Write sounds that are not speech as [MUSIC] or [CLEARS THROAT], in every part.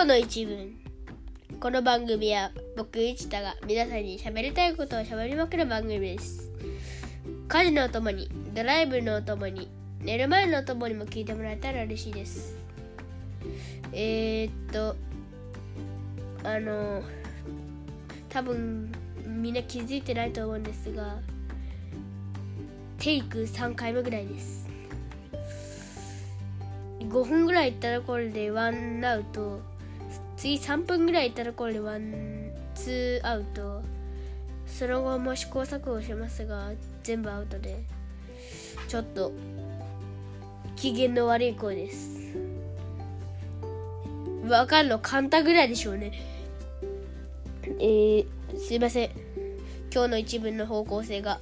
今日の一文。この番組は僕一太が皆さんに喋りたいことを喋りまくる番組です。家事のお供にドライブのお供に寝る前のお供にも聞いてもらえたら嬉しいです。えー、っとあの多分みんな気づいてないと思うんですがテイク3回目ぐらいです。5分ぐらいいったところでワンアウト。次3分ぐらいいたところでワンツーアウト。その後も試行錯誤しますが全部アウトで。ちょっと機嫌の悪い声です。わかるの簡単ぐらいでしょうね。えー、すいません。今日の一文の方向性が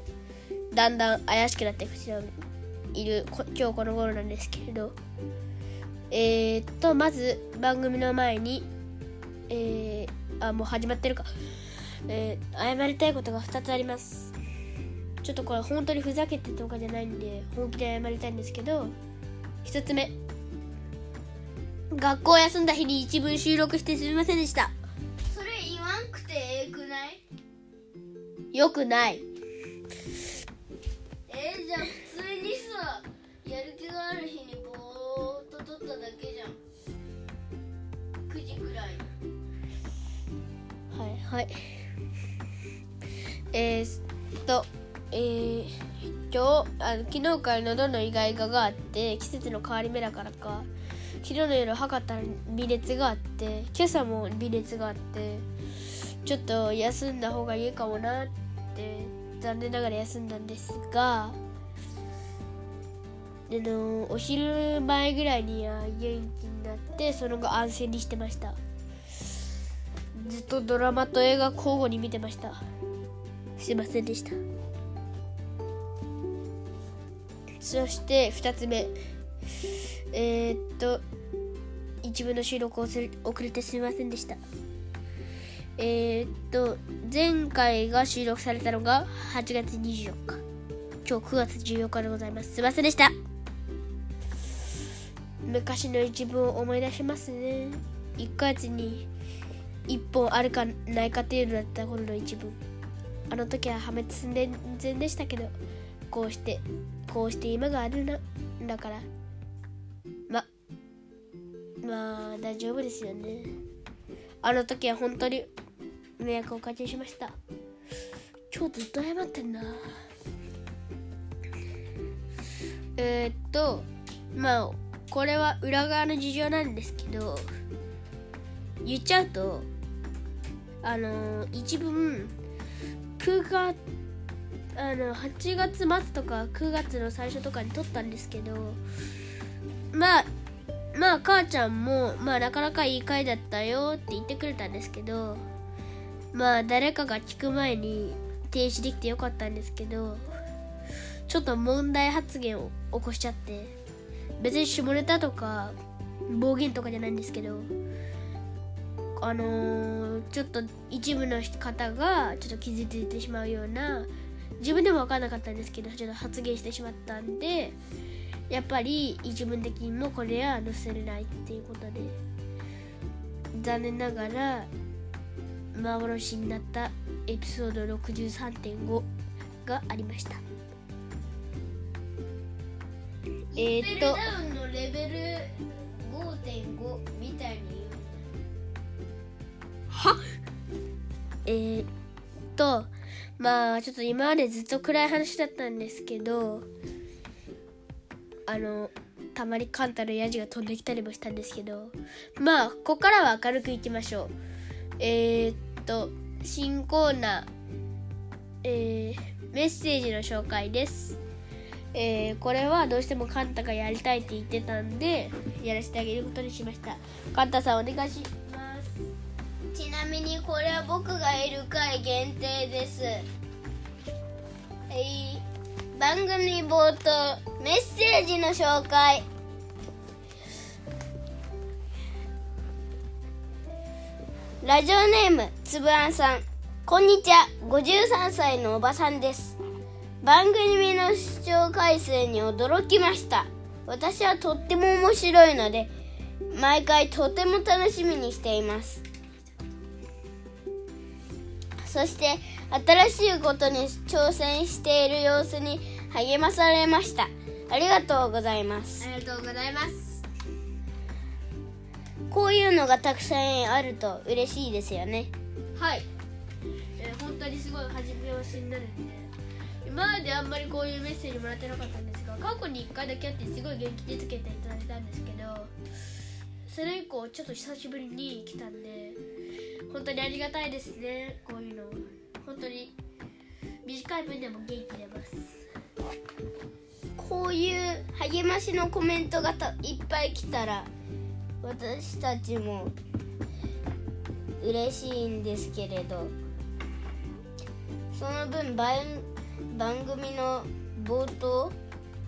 だんだん怪しくなってきている今日この頃なんですけれど。えー、っとまず番組の前にえー、あもう始まってるか。えー、謝りたいことが2つあります。ちょっとこれ本当にふざけてとかじゃないんで本気で謝りたいんですけど1つ目。学校休んだ日に一文収録してすみませんでした。それ言わんくてええくない？よくないはい。えー、っとえー、今日あの昨日から喉のイガイガがあって季節の変わり目だからか昨日の夜測ったら微熱があって今朝も微熱があってちょっと休んだ方がいいかもなって残念ながら休んだんですがでのお昼前ぐらいには元気になってその後安静にしてました。ずっとドラマと映画交互に見てました。すいませんでした。そして2つ目。えー、っと一部の収録を遅れてすみませんでした。えー、っと前回が収録されたのが8月24日。今日9月14日でございます。すいませんでした。昔の一文を思い出しますね。1ヶ月に1本あるかないか程度だった頃の一文。あの時は破滅寸前でしたけどこうしてこうして今があるなだから。ままあ大丈夫ですよね。あの時は本当に迷惑をおかけしました。今日ずっと謝ってんな。えー、っとまあこれは裏側の事情なんですけど言っちゃうとあの一文9月あの8月末とか9月の最初とかに撮ったんですけどまあまあ母ちゃんもまあなかなかいい回だったよって言ってくれたんですけどまあ誰かが聞く前に停止できてよかったんですけどちょっと問題発言を起こしちゃって別に下ネタとか暴言とかじゃないんですけどあのー、ちょっと一部の方がちょっと傷ついてしまうような自分でも分からなかったんですけどちょっと発言してしまったんでやっぱり一文的にもこれは載せれないっていうことで残念ながら幻になったエピソード63.5がありました。えー、っとレベルとまあちょっと今までずっと暗い話だったんですけどあのたまにカンタのヤジが飛んできたりもしたんですけどまあここからは明るくいきましょう。えー、っと新コーナー、えー、メッセージの紹介です。えー、これはどうしてもカンタがやりたいって言ってたんでやらせてあげることにしました。カンタさんお願いしますちなみにこれは僕がいる回限定です。はい。番組冒頭メッセージの紹介。ラジオネームつぶあんさん。こんにちは。53歳のおばさんです。番組の視聴回数に驚きました。私はとっても面白いので毎回とても楽しみにしています。そして新しいことに挑戦している様子に励まされました。ありがとうございます。ありがとうございます。こういうのがたくさんあると嬉しいですよね。はい、えー本当にすごい初め押しになるんで。今まであんまりこういうメッセージもらってなかったんですが過去に1回だけあってすごい元気づけていただいたんですけどそれ以降ちょっと久しぶりに来たんで本当にありがたいですねこういうの。本当に短い分でも元気出ます。こういう励ましのコメントがたいっぱい来たら私たちも嬉しいんですけれどその分番番組の冒頭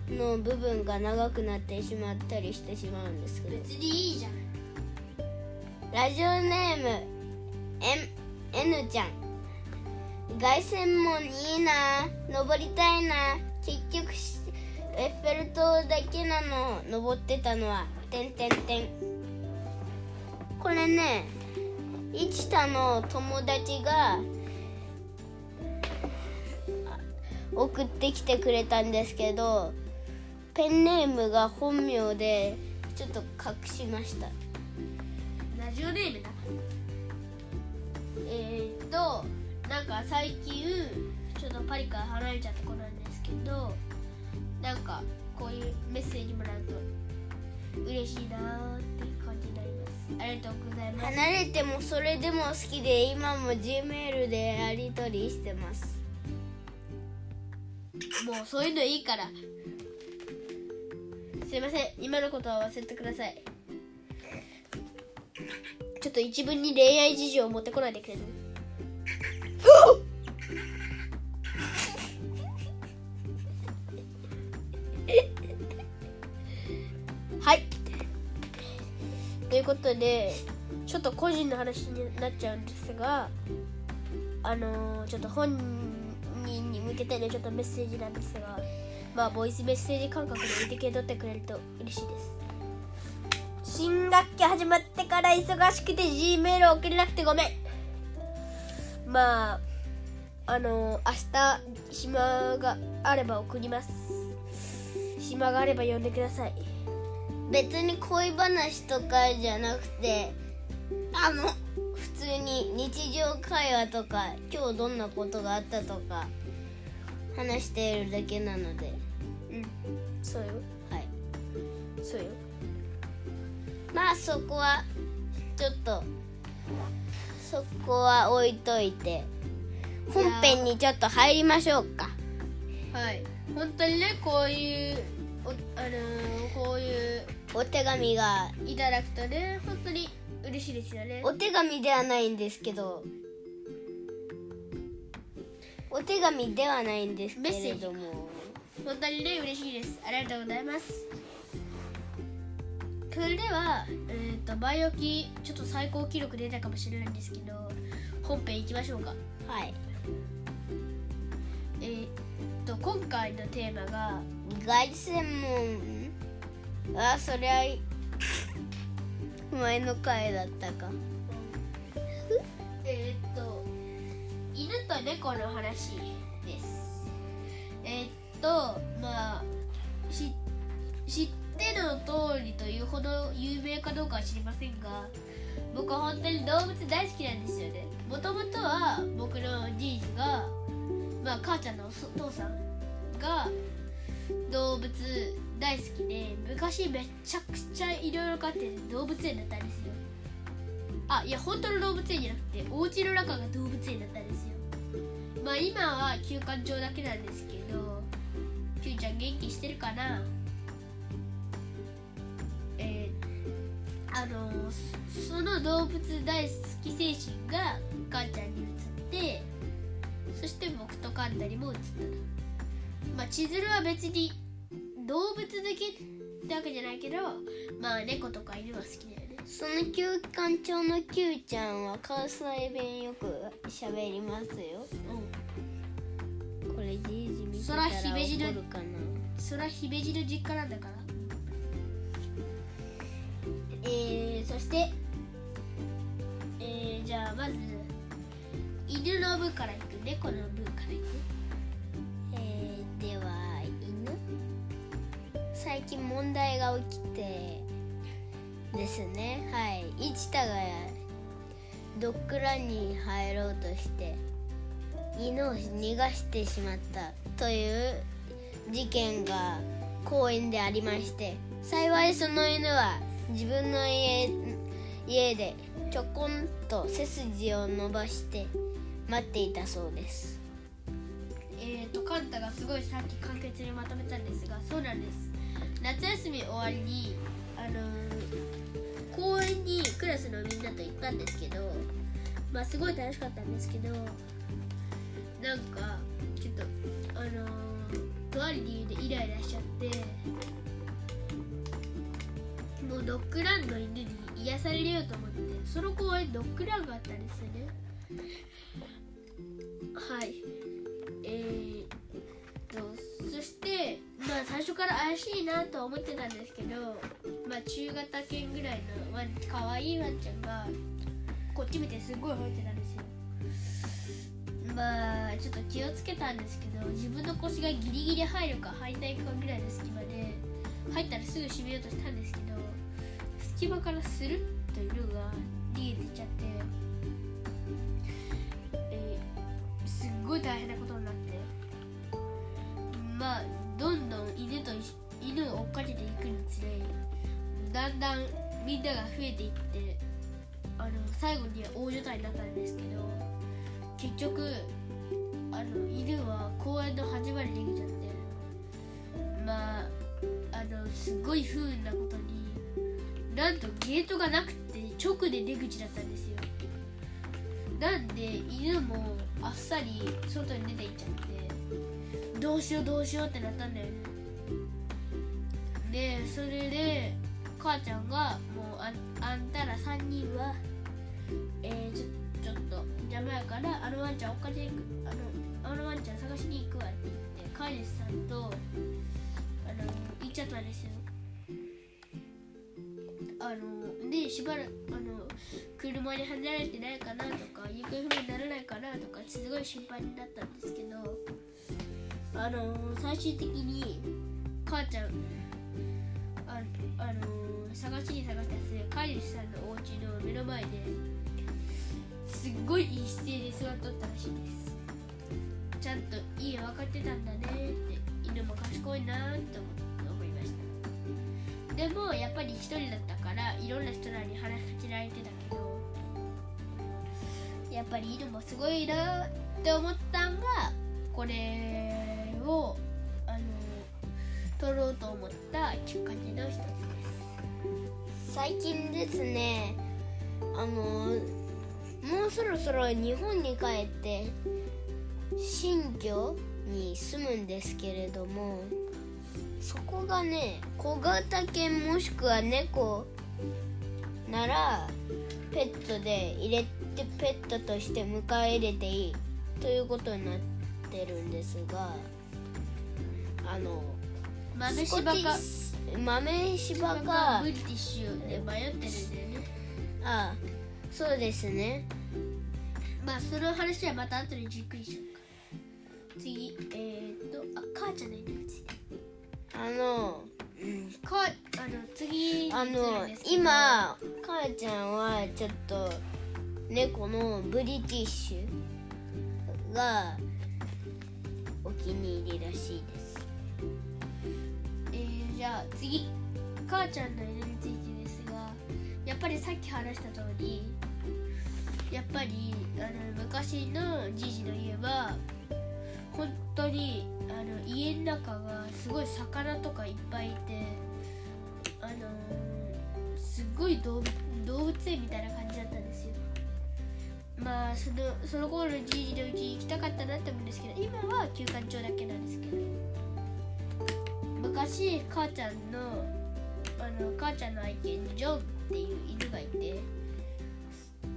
の部分が長くなってしまったりしてしまうんですけど。別にいいじゃん。ラジオネーム N ちゃん。凱旋門いいな。登りたいな。結局エッフェル塔だけなの。登ってたのは。てんてんてん。これね一田の友達が送ってきてくれたんですけどペンネームが本名でちょっと隠しました。ラジオネームだ。えー、っとなんか最近ちょっとパリから離れちゃった子なんですけどなんかこういうメッセージもらうと嬉しいなーっていう感じになります。ありがとうございます。離れてもそれでも好きで今も G メールでやり取りしてます。もうそういうのいいから。すいません。今のことは忘れてください。ちょっと一文に恋愛事情を持ってこないでくれるはい。ということでちょっと個人の話になっちゃうんですがあのーちょっと本人に向けてのちょっとメッセージなんですがまあボイスメッセージ感覚で受け取ってくれると嬉しいです。新学期始まってから忙しくて G メール送れなくてごめん。まああのー明日暇があれば送ります。暇があれば呼んでください。別に恋話とかじゃなくてあの普通に日常会話とか今日どんなことがあったとか話しているだけなので。うんそうよ。はい。そうよ。まあそこはちょっとそこは置いといて。本編にちょっと入りましょうか。はい。本当にねこういうおあのーこういうお手紙が。いただくとね本当に嬉しいですよね。お手紙ではないんですけど。お手紙ではないんですけれども。本当にね嬉しいです。ありがとうございますそれではえっ、と前置きちょっと最高記録出たかもしれないんですけど本編いきましょうか。はい。えっ、と今回のテーマが凱旋門あそりゃ [LAUGHS] 前の回だったか。えーっと犬と猫の話です。えーっとまあし知っての通りというほど有名かどうかは知りませんが僕は本当に動物大好きなんですよね。もともとは僕のじいじがまあ母ちゃんのお父さんが動物大好きで昔めちゃくちゃいろいろ飼ってて動物園だったんですよ。あいや本当の動物園じゃなくてお家の中が動物園だったんですよ。まあ今は休館長だけなんですけど Q ちゃん元気してるかな？あのそその動物大好き精神が母ちゃんに移ってそして僕とカンタにも移った。とまあ千鶴は別に動物好きってわけじゃないけどまあ猫とか犬は好きだよね。その休館長の Q ちゃんは関西弁よく喋りますよ。うん。これじいじ見てそらたら姫路の怒るかな。それは姫路の実家なんだからえー、そしてえー、じゃあまず犬の部からいく。猫の部からいく。えー、では犬。最近問題が起きてですね。はい。一太がドッグランに入ろうとして犬を逃がしてしまったという事件が公園でありまして幸いその犬は自分の家家でちょこんと背筋を伸ばして待っていたそうです。えーとカンタがすごいさっき簡潔にまとめたんです。がそうなんです。夏休み終わりにあのー公園にクラスのみんなと行ったんですけどまあすごい楽しかったんですけどなんかちょっとあのーとある理由でイライラしちゃってドッグランの犬に癒されようと思ってその公園ドッグランがあったんですよねはい。えー、とそしてまあ最初から怪しいなと思ってたんですけどまあ中型犬ぐらいのワンかわいいワンちゃんがこっち見てすごい吠えてたんですよ。まあちょっと気をつけたんですけど自分の腰がギリギリ入るか入らないかぐらいの隙間で入ったらすぐ閉めようとしたんですけど隙間からスルッと犬が逃げてちゃって、えーすっごい大変なことになってまあどんどん犬と犬を追っかけていくにつれだんだんみんなが増えていってあの最後には大所帯になったんですけど結局あの犬は公園の始まりに逃げちゃってまああのすごい不運なことになんとゲートがなくて直で出口だったんですよ。なんで犬もあっさり外に出て行っちゃってどうしようどうしようってなったんだよね。でそれで母ちゃんがもうああんたら3人はえー、ちょちょっと邪魔やからあのワンちゃん追っかけていくあのあのワンちゃん探しに行くわって言って飼い主さんとあの行っちゃったんですよ。あのでしばらくあの車にはねられてないかなとか行方不明にならないかなとかすごい心配になったんですけどあの最終的に母ちゃんああの探しに探した末飼い主さんのお家の目の前ですっごいいい姿勢で座っとったらしいです。ちゃんと家分かってたんだねって犬も賢いなって思思いました。でもやっぱり一人だったからいろんな人らに話しかけられてたけどやっぱり犬もすごいなって思ったんがこれをあの撮ろうと思ったきっかけの一つです。最近ですねあのもうそろそろ日本に帰って新居に住むんですけれどもそこがね小型犬もしくは猫ならペットで入れてペットとして迎え入れていいということになってるんですがあの豆柴か。豆柴かかブリティッシュで迷ってるんだよね。あそうですね。まあその話はまた後でじっくりしようか。次えー、っとあ母ちゃんの犬についてあの、うん、かあの次にあの移母ちゃんはちょっと猫のブリティッシュがお気に入りらしいですえー、じゃあ次母ちゃんの犬についてですがやっぱりさっき話した通りやっぱりあの昔のじじの家は本当にあの家の中がすごい魚とかいっぱいいてあのごい動物園みたいな感じだったんですよ。まあそのその頃のじいじのうち行きたかったなって思うんですけど今は休館長だけなんですけど昔母ちゃんのあの母ちゃんの愛犬ジョンっていう犬がいて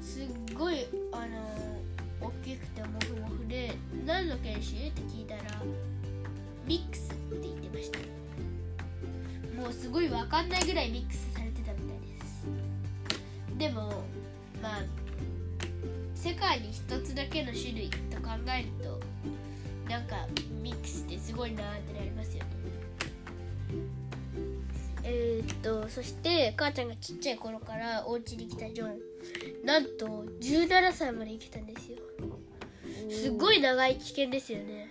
すっごいあの大きくてモフモフで何の犬種？って聞いたらミックスって言ってました。もうすごいわかんないぐらいミックスでもまあ世界に一つだけの種類と考えるとなんかミックスってすごいなってなりますよね。えー、っとそして母ちゃんがちっちゃい頃からお家に来たジョン。なんと17歳まで生きたんですよ。すごい長い危険ですよね。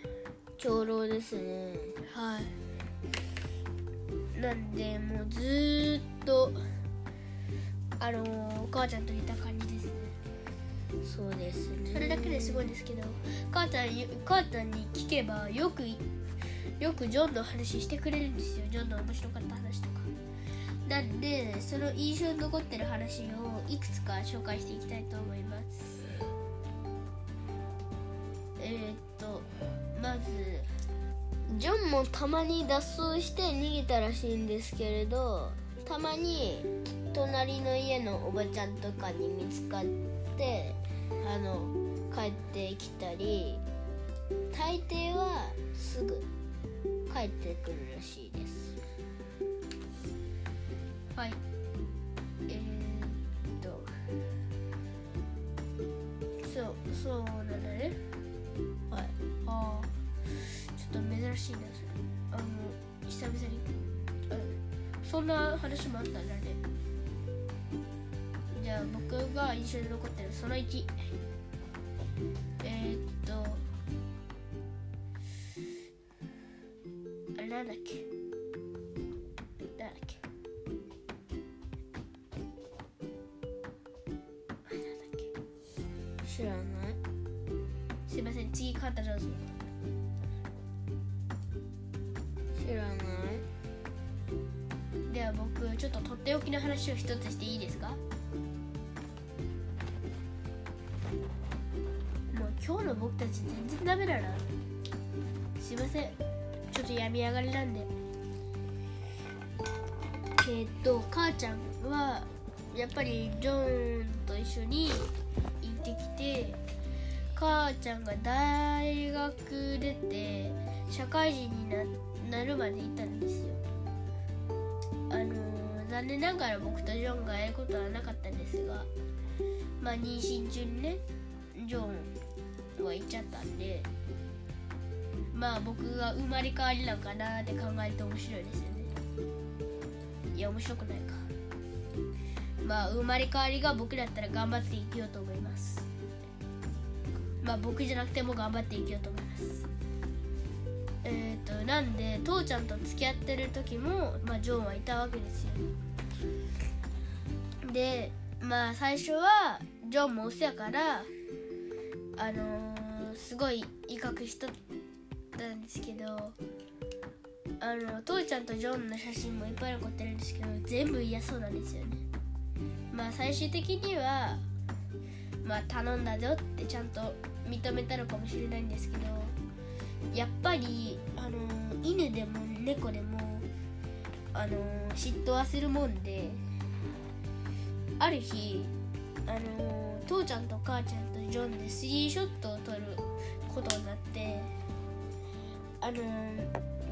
長老ですね。はい。なんでもうずーっとあのーお母ちゃんといた感じですね。そうですね。それだけですごいんですけど母ちゃん母ちゃんに聞けばよくよくジョンの話してくれるんですよ。ジョンの面白かった話とか。なんでその印象に残ってる話をいくつか紹介していきたいと思います。えー、っとまずジョンもたまに脱走して逃げたらしいんですけれどたまに隣の家のおばちゃんとかに見つかってあの帰ってきたり大抵はすぐ帰ってくるらしいです。はい。えー、っとそうそうなんだね。はい。ああちょっと珍しいなそれ。あの久々に。あそんな話もあったんだね僕が印象に残ってるその1えー、っと。あれなんだっけ。なんだっけ。あれなんだっけ。知らない。すいません次カンタどうぞ知らない。では僕ちょっととっておきの話を一つしていいですか。僕たち全然ダメだな。すいません。ちょっと病み上がりなんで。えーっと母ちゃんはやっぱりジョンと一緒に行ってきて母ちゃんが大学出て社会人になるまで行ったんですよ。あのー残念ながら僕とジョンが会えることはなかったんですがまあ妊娠中にねジョンは行っちゃったんでまあ僕が生まれ変わりなのかなって考えると面白いですよね。いや面白くないか。まあ生まれ変わりが僕だったら頑張って生きようと思います。まあ僕じゃなくても頑張って生きようと思います。えっ、となんで父ちゃんと付き合ってる時も、まあ、ジョンはいたわけですよ。でまあ最初はジョンもオスやからあのーすごい威嚇しとったんですけどあの父ちゃんとジョンの写真もいっぱい残ってるんですけど全部嫌そうなんですよね。まあ最終的にはまあ頼んだぞってちゃんと認めたのかもしれないんですけどやっぱりあの犬でも猫でもあの嫉妬はするもんである日あの父ちゃんと母ちゃんジョンでスリーショットを撮ることになってあの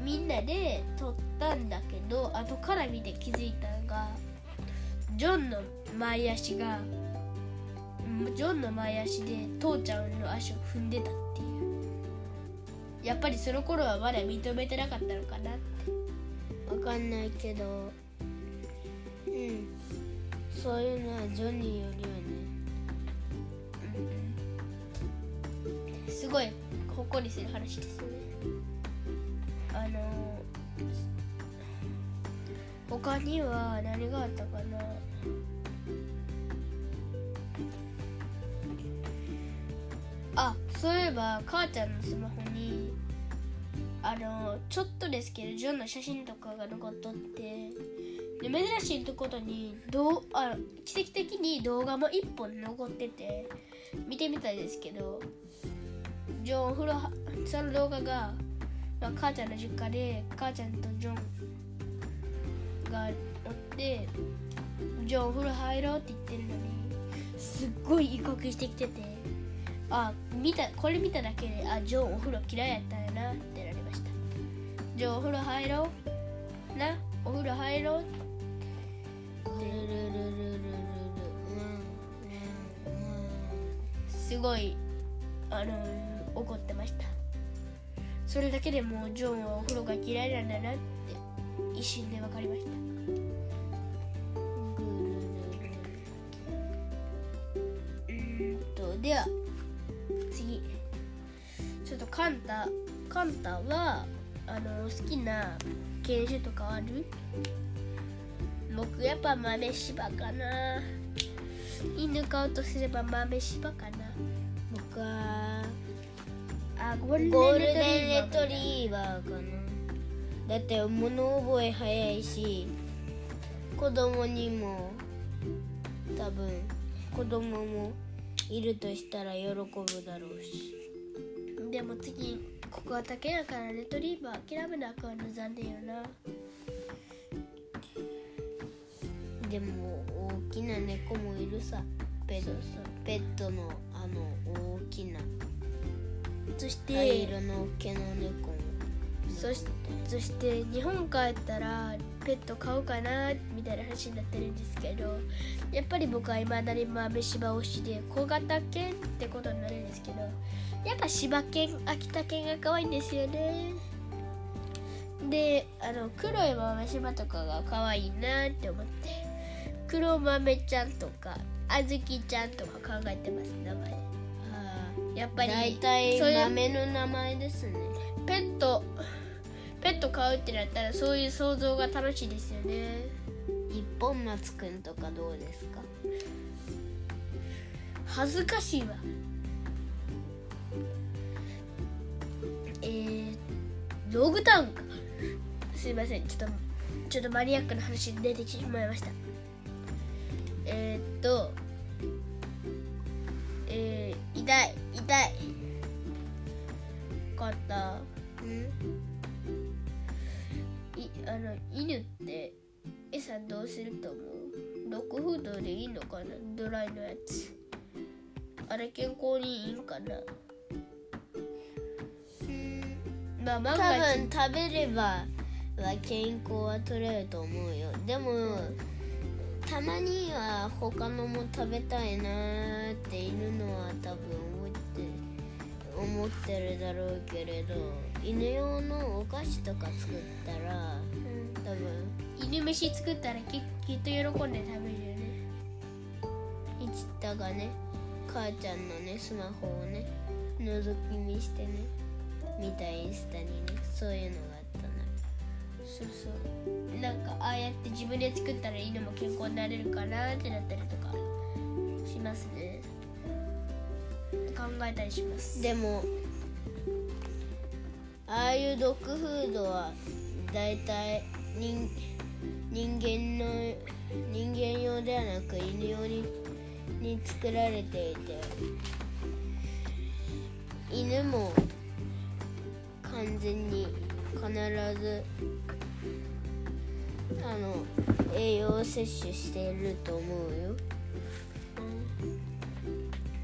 みんなで撮ったんだけど後から見て気づいたのがジョンの前足がうジョンの前足で父ちゃんの足を踏んでたっていう。やっぱりその頃はまだ認めてなかったのかなって。わかんないけどうん。そういうのはジョニーよりはねごいほっこりする話ですね。あの他には何があったかな？あそういえば母ちゃんのスマホにあのちょっとですけどジョンの写真とかが残っとってで珍しいとことにどうあ奇跡的に動画も1本残ってて見てみたいですけど。ジョンお風呂その動画が、まあ、母ちゃんの実家で母ちゃんとジョンがおってジョンお風呂入ろうって言ってるのにすっごい威嚇してきててあ見たこれ見ただけであジョンお風呂嫌いやったんやなってなりました。ジョンお風呂入ろうなお風呂入ろうルルルルルルルごいあの怒ってました。それだけでもうジョンはお風呂が嫌いなんだなって一瞬で分かりました。うーんとでは次。ちょっとカンタカンタはあの好きな犬種とかある？僕やっぱ豆柴かな。犬飼うとすれば豆柴かな。僕はあゴールデンレレトトリーバーかな。だって物覚え早いし子供にも多分子供もいるとしたら喜ぶだろうし。でも次ここは竹やからレトリーバー諦めなあかんの残念よな。でも大きな猫もいるさ。ペットペットのあの大きなそして灰色の毛の猫も。そしそして日本帰ったらペット飼おうかなみたいな話になってるんですけどやっぱり僕はいまだに豆柴推しで小型犬ってことになるんですけどやっぱ柴犬秋田犬が可愛いんですよね。であの黒い豆柴とかが可愛いなって思って黒豆ちゃんとかあずきちゃんとか考えてます名前やっぱり大体そういう豆の名前ですね。ペットペット飼うってなったらそういう想像が楽しいですよね。一本松くんとかどうですか？恥ずかしいわ。えー、ログタウンか。すいません。ちょっとちょっとマニアックな話出てしまいました。えー、っとえー、痛い痛い。かったうんい。あの犬って餌どうすると思うドッグフードでい。い。のかなドライのやつあれ健康にい。い。んかなまあ万多が一分食べればは健康は取れると思うよでもたまには他のも食べたい。なーって犬のは多分思ってるだろうけれど犬用のお菓子とか作ったら多分。犬飯作ったらききっと喜んで食べるよね。いちったがね母ちゃんのねスマホをね覗き見してね見たインスタにねそういうのがあったなそうそう。なんかああやって自分で作ったら犬も健康になれるかなってなったりとかしますね考えたりします。でもああいうドッグフードはだいたい人人間の人間用ではなく犬用にに作られていて犬も完全に必ずあの栄養を摂取していると思うよ。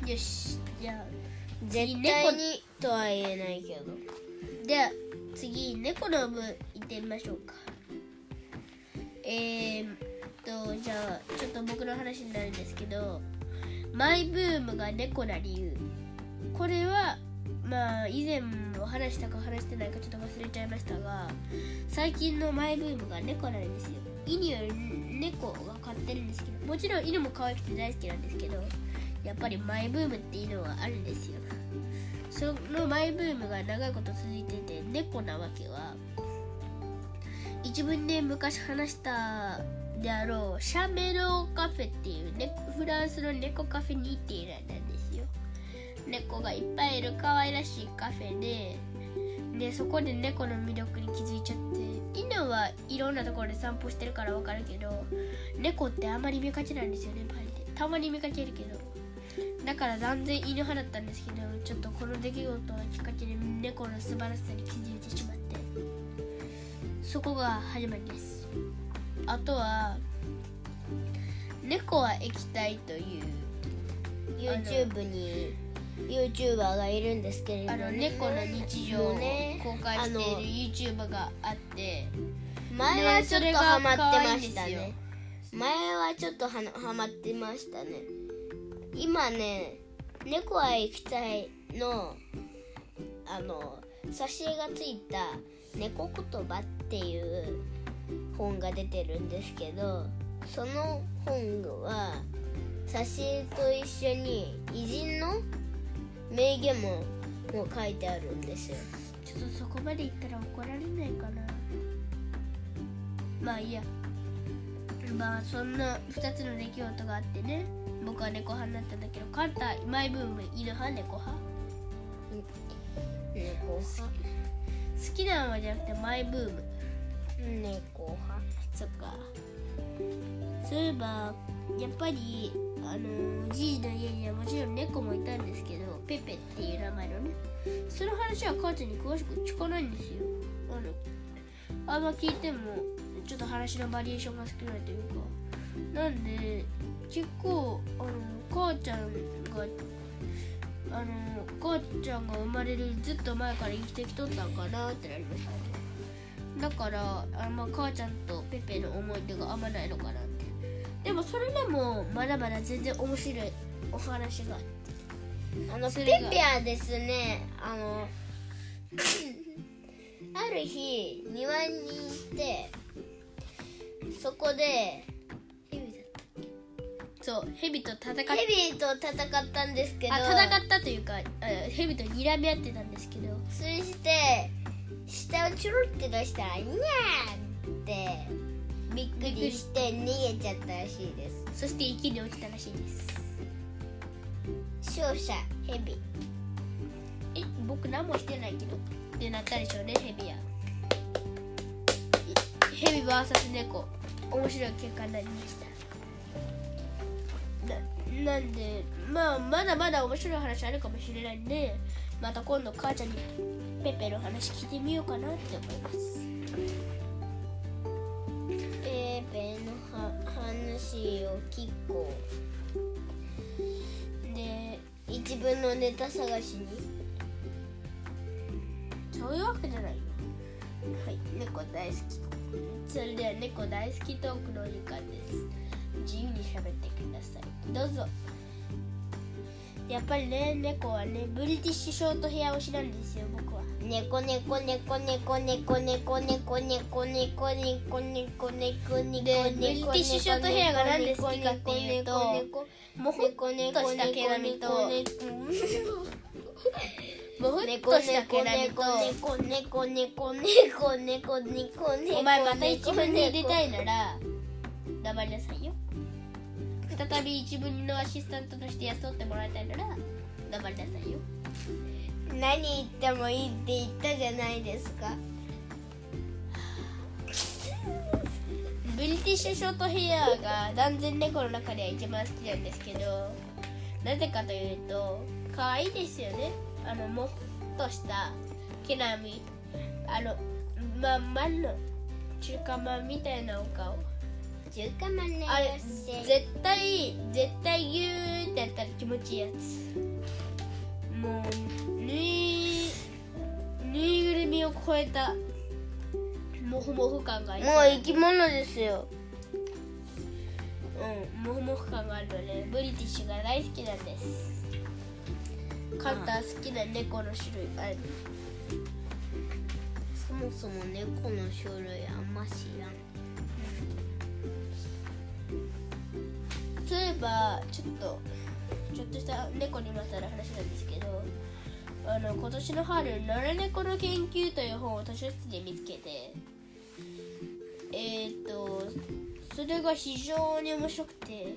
よしじゃあ絶対にとは言えないけど。では次猫の部行ってみましょうか。えー、っとじゃあちょっと僕の話になるんですけどマイブームが猫な理由。これはまあ以前も話したか話してないかちょっと忘れちゃいましたが最近のマイブームが猫なんですよ。犬より猫が飼ってるんですけどもちろん犬も可愛くて大好きなんですけどやっぱりマイブームっていうのはあるんですよ。そのマイブームが長いこと続いてて猫なわけは一文で昔話したであろうシャメロカフェっていう、ね、フランスの猫カフェに行っているんですよ。猫がいっぱいいる可愛らしいカフェででそこで猫の魅力に気づいちゃって犬はいろんなところで散歩してるからわかるけど猫ってあんまり見かけないんですよねパリでたまに見かけるけど。だから断然犬派だったんですけどちょっとこの出来事がきっかけで猫の素晴らしさに気づいてしまってそこが始まりです。あとは猫は液体という YouTube に YouTuber がいるんですけれどあも、の猫の日常をね公開している YouTuber があって前はちょっとハマってましたね。前はちょっとはなハマってましたね今ね「猫は行きたいの」あの挿絵がついた「猫言葉」っていう本が出てるんですけどその本は挿絵と一緒に偉人の名言もも書いてあるんですよ。ちょっとそこまで言ったら怒られないかな。まあいいや。まあそんな2つの出来事があってね僕は猫派になったんだけどカンタマイブーム犬派猫派。猫派？好きなのじゃなくてマイブーム。猫派？そっか。そういえばやっぱりあのじいの家にはもちろん猫もいたんですけどペペっていう名前のね。その話は母ちゃんに詳しく聞かないんですよ。あのあんま聞いてもちょっと話のバリエーションが少ないというか。なんで結構あの母ちゃんがあの母ちゃんが生まれるずっと前から生きてきとったんかなってなりましたね。だからあまあ母ちゃんとペペの思い出があんまないのかなって。でもそれでもまだまだ全然面白いお話が。あのペペはですねあの [CLEARS THROAT] ある日庭に行ってそこでそうヘビと戦っヘビと戦ったんですけどあ戦ったというかあヘビと睨み合ってたんですけどそして下をチュルって出したら「にゃー!」ってびっくりして逃げちゃったらしいです。そして池に落ちたらしいです。勝者ヘビえ僕何もしてないけどってなったでしょうねヘビやヘビ VS 猫面白い結果になりました。ななんでまあまだまだ面白い話あるかもしれないんでまた今度母ちゃんにペペの話聞いてみようかなって思います。ペペのは話を聞こう。で一文のネタ探しに？そういうわけじゃないよ。はい猫大好きそれでは猫大好きトークのお時間です。自由に喋ってください。どうぞ。やっぱりね猫はねブリティッシュショートヘア推しなんですよ僕は。猫猫猫猫猫猫猫猫猫猫猫猫猫猫でブリティッシュショートヘアがなんで好きかっていうともふっとした毛並みともふっとした毛並みと。猫猫猫猫猫猫猫お前また一文猫入れたいなら黙りなさいよ再び一文のアシスタントとして雇ってもらいたいなら黙りなさいよ何言ってもいいって言ったじゃないですかブリティッシュショートヘアが断然猫の中では一番好きなんですけどなぜかというと可愛いですよねあのもっとした毛並みあのまんまんの中華まんみたいなお顔中華まんねあれ絶対絶対ギューってやったら気持ちいいやつ。もうぬいぬいぐるみを超えたモフモフ感がもう生き物ですよ。うんモフモフ感があるのでブリティッシュが大好きなんですカンター好きな猫の種類ある。そもそも猫の種類あんま知らん。そういえばちょっとちょっとした猫にまつわる話なんですけどあの今年の春「野良猫の研究」という本を図書室で見つけてえっ、とそれが非常に面白くて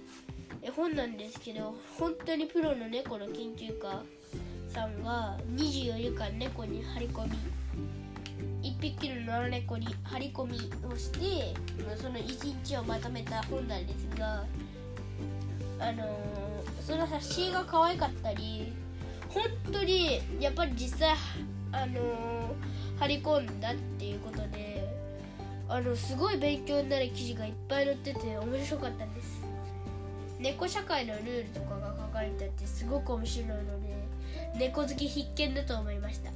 絵本なんですけど本当にプロの猫の研究家さんが24時間猫に張り込み1匹の野良猫に張り込みをしてその1日をまとめた本なんですがあのーその挿絵が可愛かったり本当にやっぱり実際あのー張り込んだっていうことであのすごい勉強になる記事がいっぱい載ってて面白かったんです。猫社会のルールとかが書かれててすごく面白いので猫好き必見だと思いました。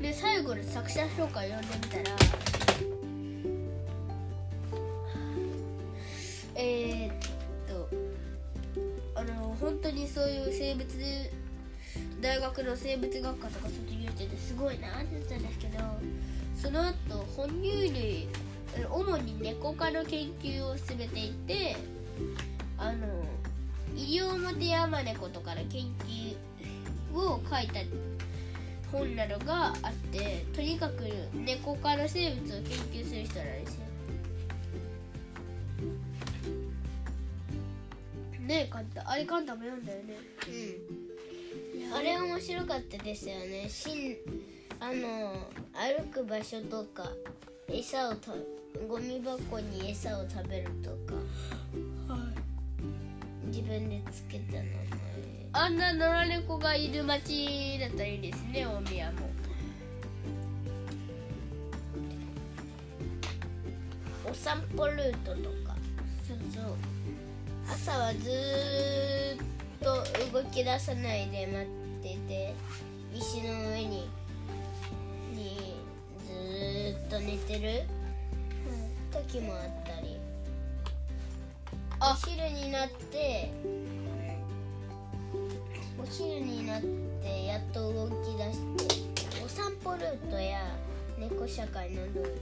で最後の作者紹介読んでみたらえー、っとあの本当にそういう生物大学の生物学科とか卒業しててすごいなって言ったんですけどその後哺乳類主に猫科の研究を進めていてあの西表山猫とかの研究を書いた本などがあってとにかく猫科の生物を研究する人なん。ですよねえカンタあれカンタも読んだよねうん。あれ面白かったですよね。しんあの歩く場所とか餌をたゴミ箱に餌を食べるとか。自分でつけた名前あんな野良猫がいる町だったらいいですね大宮も。お散歩ルートとか。そうそう。朝はずーっと動き出さないで待ってて石の上ににずーっと寝てる。時もあったり。お昼になってお昼になってやっと動き出してお散歩ルートや猫社会の。ルール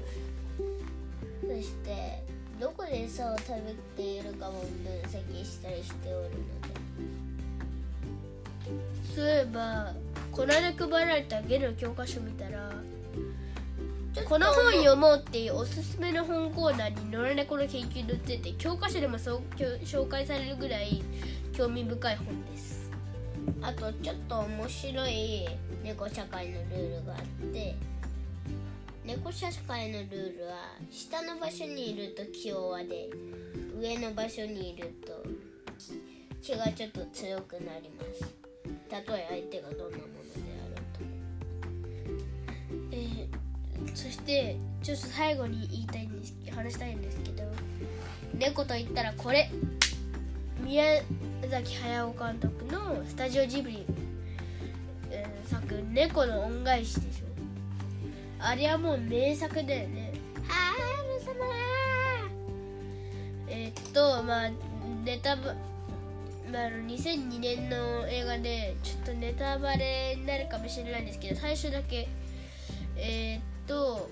そしてどこで餌を食べているかも分析したりしておるので。そういえばこの間配られたゲの教科書見たらこの本読もうっていうおすすめの本コーナーに野良猫の研究載ってて教科書でもそうきょ紹介されるぐらい興味深い本です。あとちょっと面白い猫社会のルールがあって猫社会のルールは下の場所にいると気弱で上の場所にいると気がちょっと強くなります。たとえ相手がどんなそしてちょっと最後に言いたいんです話したいんですけど猫と言ったらこれ。宮崎駿監督のスタジオジブリ、えー作「猫の恩返し」でしょ。あれはもう名作だよね。ある様えーっとまあネタバまあ、あの2002年の映画でちょっとネタバレになるかもしれないんですけど最初だけえーっと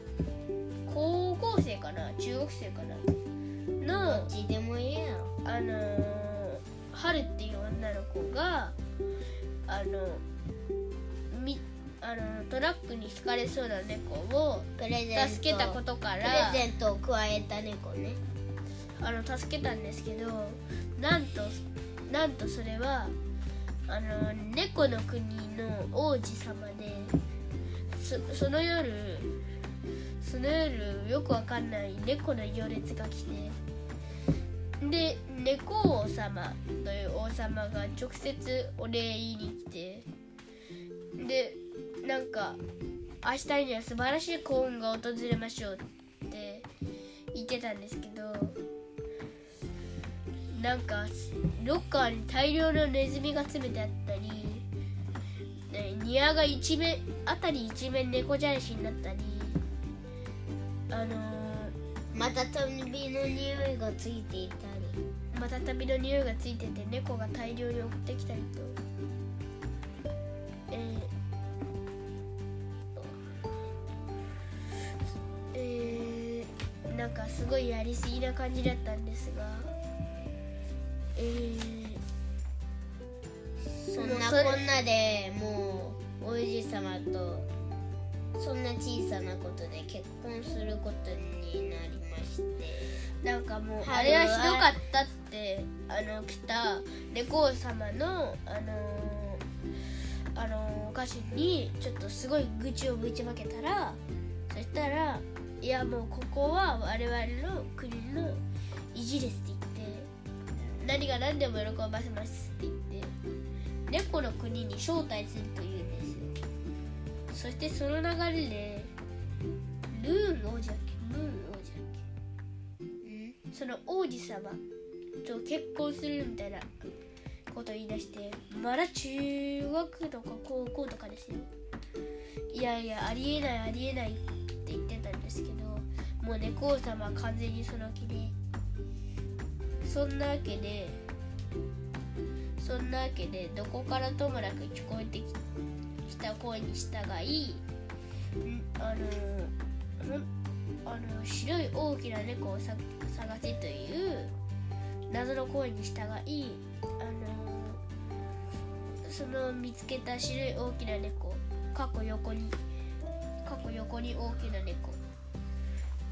高校生かな中学生かなのどっちでもいいや。ろあのー春っていう女の子があのみあのトラックにひかれそうな猫をプレゼント。助けたことかプらレゼントを加えた猫ね。あの助けたんですけどなんとなんとそれはあの猫の国の王子様でその夜その夜よくわかんない猫の行列が来てで猫王様という王様が直接お礼言いに来てでなんか明日には素晴らしい幸運が訪れましょうって言ってたんですけどなんかロッカーに大量のネズミが詰めてあったりね庭が一面あたり一面猫じゃらしになったりあのまた旅の匂いがついていたり。ー、また旅の匂いがついてて猫が大量に送ってきたりと、えーえーなんかすごいやりすぎな感じだったんですがえーそんなこんなでもう王子様とそんな小さなことで結婚することになりまして。なんかもうあれはひどかったってあの来た猫王様のあのあの歌手にちょっとすごい愚痴をぶちまけたらそしたら「いやもうここは我々の国の意地です」って言って何が何でも喜ばせますって言って猫の国に招待するというんですよそしてその流れでルーン王子だっけムーン王子だっけんその王子様と結婚するみたいなこと言い出してまだ中学とか高校とかですよいやいやありえないありえないって言ってたんですけどもう猫王様は完全にその気でそんなわけでそんなわけでどこからともなく聞こえてきた声に従いあのあの白い大きな猫を探せという謎の声に従いあのその見つけた白い大きな猫過去横に過去横に大きな猫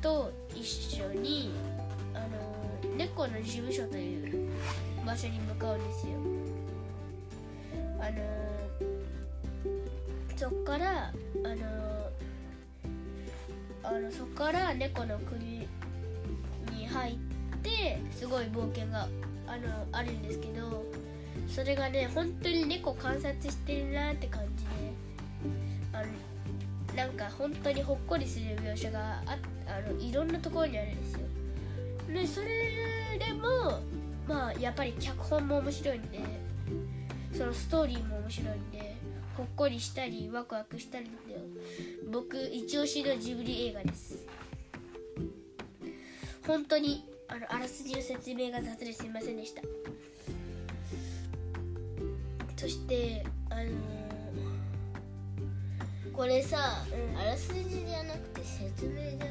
と一緒にあの猫の事務所という場所に向かうんですよ。あのそっからあのあのそっから猫の国に入ってすごい冒険があのあるんですけどそれがね本当に猫観察してるなって感じであのなんか本当にほっこりする描写がああのいろんなところにあるんですよ。でそれでもまあやっぱり脚本も面白いんでそのストーリーも面白いんでほっこりしたりワクワクしたりで僕一押しのジブリ映画です。本当にあのあらすじの説明が雑ですいませんでした。そしてあのーこれさ、うんあらすじじゃなくて説明じゃな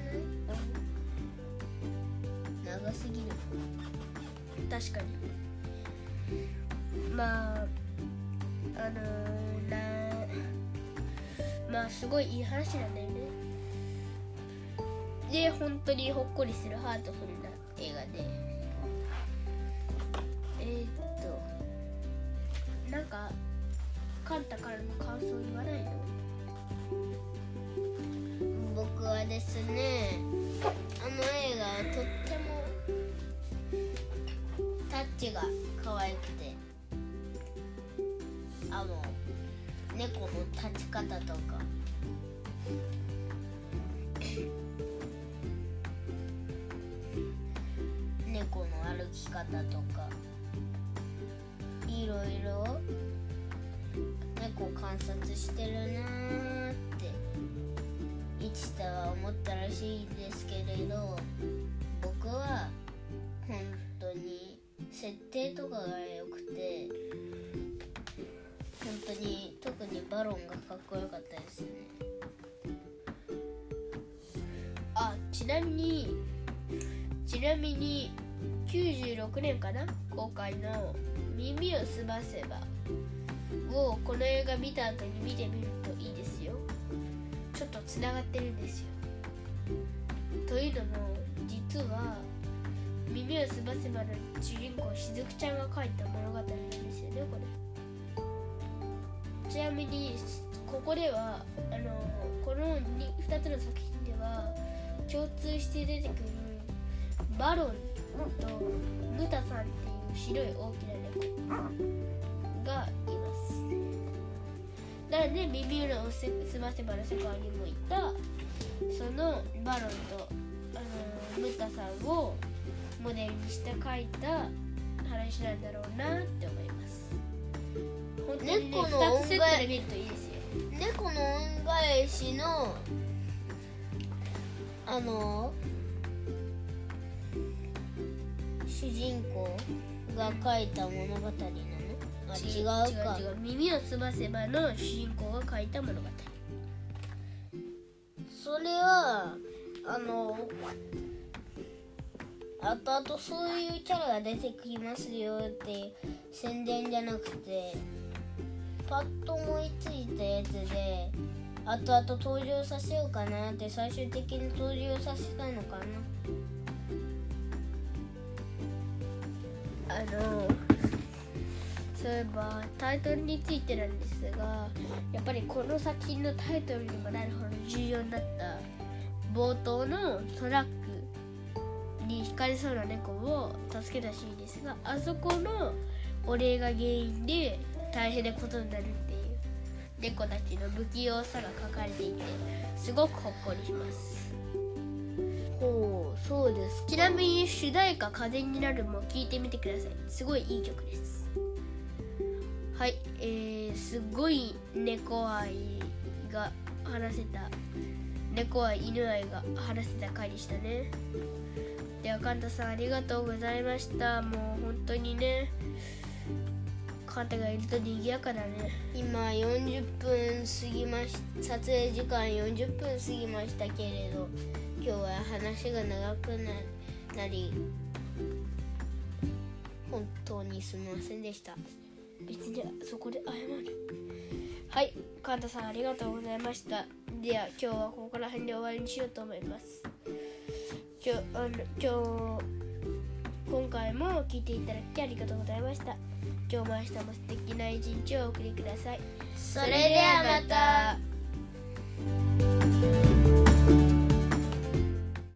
い？長すぎる。確かに。まああのーなまあすごいいい話なんだよね。で本当にほっこりするハートフルな映画で。えー、っとなんかカンタからの感想言わないの？僕はですねあの映画はとってもタッチが可愛くて。あの猫の立ち方とか。猫の歩き方とか。いろいろ。猫観察してるなーって。一太は思ったらしいんですけれど僕は本当に設定とかがなみにちなみに96年かな？公開の「耳をすませば」をこの映画見た後に見てみるといいですよ。ちょっとつながってるんですよ。というのも実は「耳をすませば」の主人公しずくちゃんが書いた物語なんですよねこれ。ちなみにここではあのこの 2, 2つの作品では共通して出てくるバロンとムタさんっていう白い大きな猫がいます。なので耳のすませばの世界にもいた。そのバロンとあのムタさんをモデルにして書いた話なんだろうなって思います。本当にね猫の2つセットで見るといいですよ。猫の恩返しのあの主人公が書いた物語なの？あ違うか。耳をすませばの主人公が書いた物語。それはあのあとあとそういうキャラが出てきますよっていう宣伝じゃなくてパッと思いついたやつであとあと登場させようかなって最終的に登場させたのかな。あのそういえばタイトルについてなんですがやっぱりこの作品のタイトルにもなるほど重要になった冒頭のトラックにひかれそうな猫を助けたシーンですがあそこのお礼が原因で大変なことになる。っていう猫たちの不器用さが書かれていてすごくほっこりします。ほうそうです。ちなみに主題歌「風になる」も聴いてみてください。すごいいい曲です。はいえー、すごい猫愛が話せた。猫愛犬愛が話せた回でしたね。ではカンタさんありがとうございました。もう本当にね。方がいると賑やかだね。今40分過ぎまし撮影時間40分過ぎましたけれど今日は話が長くななり本当にすみませんでした。別にそこで謝る。はいカンタさんありがとうございました。では今日はここら辺で終わりにしようと思います。今日あの今日今回も聞いていただきありがとうございました今日も明日も素敵な一日をお送りください。それではまた。